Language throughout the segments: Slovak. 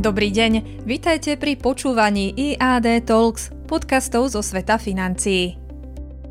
Dobrý deň, vitajte pri počúvaní IAD Talks, podcastov zo sveta financií.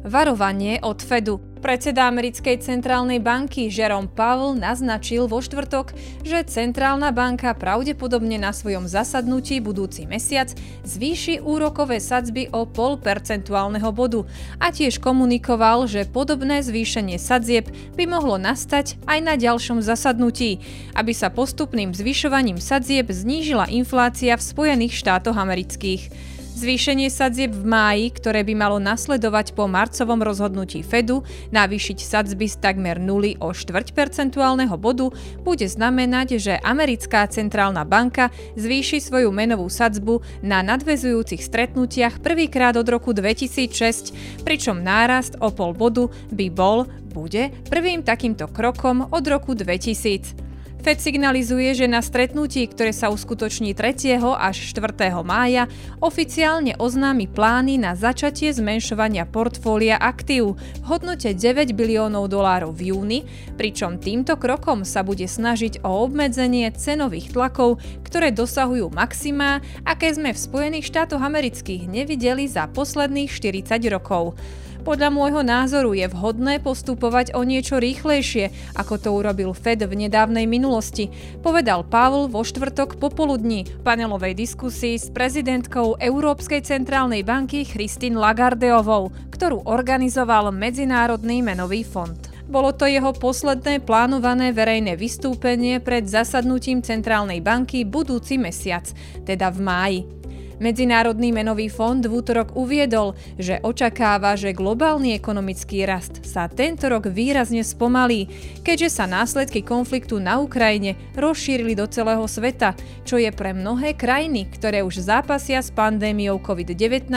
Varovanie od Fedu. Predseda americkej centrálnej banky Jerome Powell naznačil vo štvrtok, že centrálna banka pravdepodobne na svojom zasadnutí budúci mesiac zvýši úrokové sadzby o pol percentuálneho bodu a tiež komunikoval, že podobné zvýšenie sadzieb by mohlo nastať aj na ďalšom zasadnutí, aby sa postupným zvyšovaním sadzieb znížila inflácia v Spojených štátoch amerických. Zvýšenie sadzieb v máji, ktoré by malo nasledovať po marcovom rozhodnutí Fedu navýšiť sadzby z takmer 0 o 4 percentuálneho bodu, bude znamenať, že americká centrálna banka zvýši svoju menovú sadzbu na nadvezujúcich stretnutiach prvýkrát od roku 2006, pričom nárast o pol bodu by bol, bude prvým takýmto krokom od roku 2000. FED signalizuje, že na stretnutí, ktoré sa uskutoční 3. až 4. mája, oficiálne oznámi plány na začatie zmenšovania portfólia aktív v hodnote 9 biliónov dolárov v júni, pričom týmto krokom sa bude snažiť o obmedzenie cenových tlakov, ktoré dosahujú maximá, aké sme v Spojených štátoch amerických nevideli za posledných 40 rokov. Podľa môjho názoru je vhodné postupovať o niečo rýchlejšie, ako to urobil Fed v nedávnej minulosti, povedal Pavel vo štvrtok popoludní panelovej diskusii s prezidentkou Európskej centrálnej banky Christine Lagardeovou, ktorú organizoval Medzinárodný menový fond. Bolo to jeho posledné plánované verejné vystúpenie pred zasadnutím Centrálnej banky budúci mesiac, teda v máji. Medzinárodný menový fond v útorok uviedol, že očakáva, že globálny ekonomický rast sa tento rok výrazne spomalí, keďže sa následky konfliktu na Ukrajine rozšírili do celého sveta, čo je pre mnohé krajiny, ktoré už zápasia s pandémiou COVID-19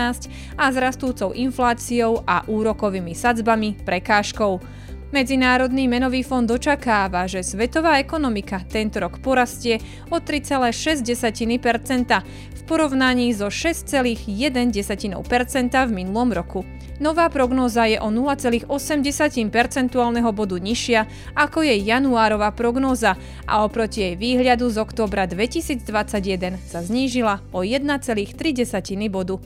a s rastúcou infláciou a úrokovými sadzbami prekážkou. Medzinárodný menový fond očakáva, že svetová ekonomika tento rok porastie o 3,6% v porovnaní so 6,1% v minulom roku. Nová prognóza je o 0,8 percentuálneho bodu nižšia ako je januárová prognóza a oproti jej výhľadu z októbra 2021 sa znížila o 1,3 bodu.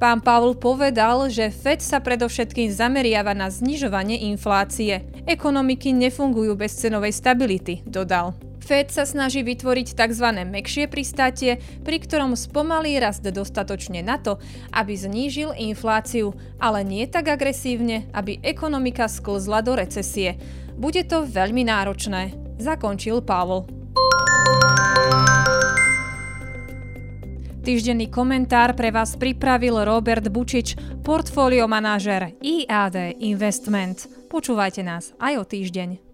Pán Paul povedal, že Fed sa predovšetkým zameriava na znižovanie inflácie. Ekonomiky nefungujú bez cenovej stability, dodal. Fed sa snaží vytvoriť tzv. mekšie pristátie, pri ktorom spomalí rast dostatočne na to, aby znížil infláciu, ale nie tak agresívne, aby ekonomika sklzla do recesie. Bude to veľmi náročné, zakončil Pavel. Týždenný komentár pre vás pripravil Robert Bučič, portfólio manažer IAD Investment. Počúvajte nás aj o týždeň.